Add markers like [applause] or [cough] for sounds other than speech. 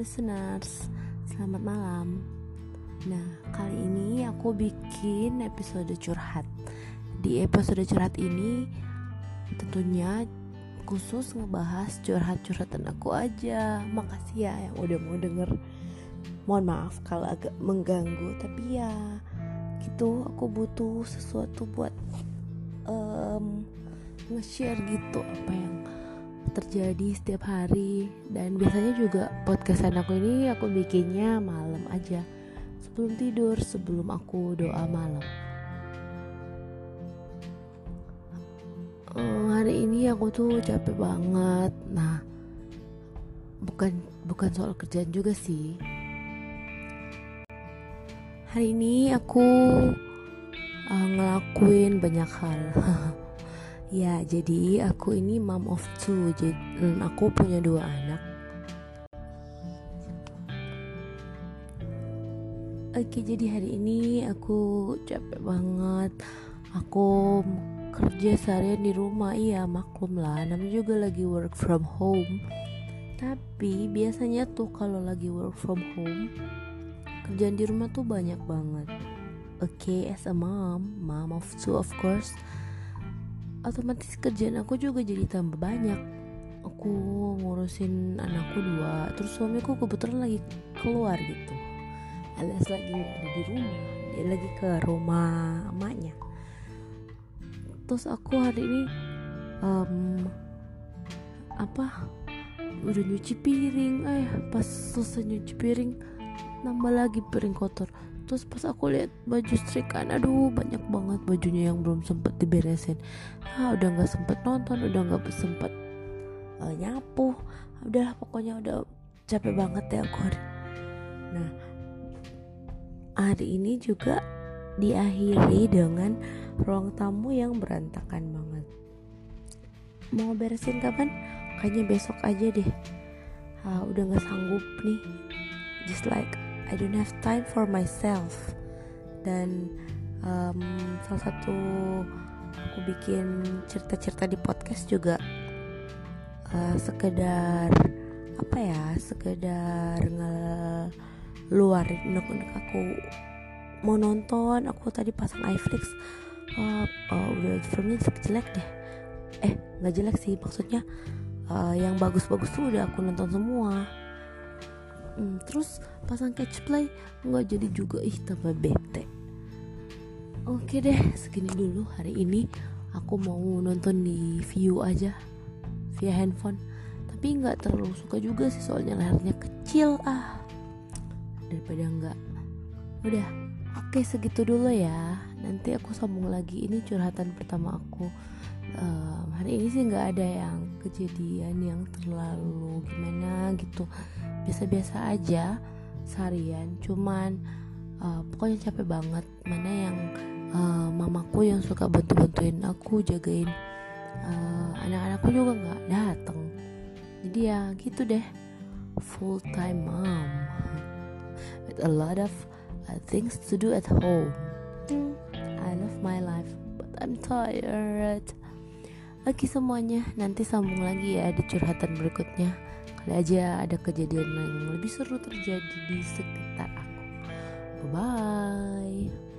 listeners, selamat malam. Nah, kali ini aku bikin episode curhat. Di episode curhat ini tentunya khusus ngebahas curhat-curhatan aku aja. Makasih ya yang udah mau denger. Mohon maaf kalau agak mengganggu, tapi ya gitu aku butuh sesuatu buat um, nge-share gitu apa yang terjadi setiap hari. Dan biasanya juga podcast aku ini aku bikinnya malam aja. Sebelum tidur sebelum aku doa malam. Uh, hari ini aku tuh capek banget. Nah bukan bukan soal kerjaan juga sih. Hari ini aku uh, ngelakuin banyak hal [laughs] Ya, jadi aku ini mom of two. Jadi hmm, aku punya dua anak. Oke, jadi hari ini aku capek banget. Aku kerja seharian di rumah, iya maklum lah. Namanya juga lagi work from home. Tapi biasanya tuh kalau lagi work from home, kerjaan di rumah tuh banyak banget. Oke, okay, as a mom, mom of two of course otomatis kerjaan aku juga jadi tambah banyak. Aku ngurusin anakku dua terus suamiku kebetulan lagi keluar gitu. Alias lagi ada di rumah dia lagi ke rumah emaknya. Terus aku hari ini um, apa udah nyuci piring. Eh pas selesai nyuci piring nambah lagi piring kotor terus pas aku lihat baju setrikaan aduh banyak banget bajunya yang belum sempet diberesin. Ah udah nggak sempet nonton udah nggak sempet uh, nyapu. Udah pokoknya udah capek banget ya aku hari nah hari ini juga diakhiri dengan ruang tamu yang berantakan banget. Mau beresin kapan? Kayaknya besok aja deh. Ah, udah nggak sanggup nih. Just like I don't have time for myself. Dan um, salah satu aku bikin cerita-cerita di podcast juga uh, sekedar apa ya sekedar ngeluarin unek-unek aku mau nonton. Aku tadi pasang iFlix uh, uh, udah filmnya jelek deh. Eh nggak jelek sih maksudnya uh, yang bagus-bagus tuh udah aku nonton semua hmm, terus pasang catch play nggak jadi juga ih tambah bete. Oke deh segini dulu hari ini. Aku mau nonton di view aja via handphone. Tapi nggak terlalu suka juga sih soalnya layarnya kecil ah. Daripada nggak. Udah oke segitu dulu ya. Nanti aku sambung lagi ini curhatan pertama aku um, hari ini sih nggak ada yang kejadian yang terlalu gimana gitu. Biasa-biasa aja seharian. Cuman uh, pokoknya capek banget. Mana yang uh, mamaku yang suka bantu-bantuin aku jagain uh, anak-anakku juga nggak dateng. Jadi ya gitu deh. Full time mom with a lot of uh, things to do at home. I love my life but I'm tired Oke semuanya nanti sambung lagi ya di curhatan berikutnya Kali aja ada kejadian yang lebih seru terjadi di sekitar aku. Bye bye.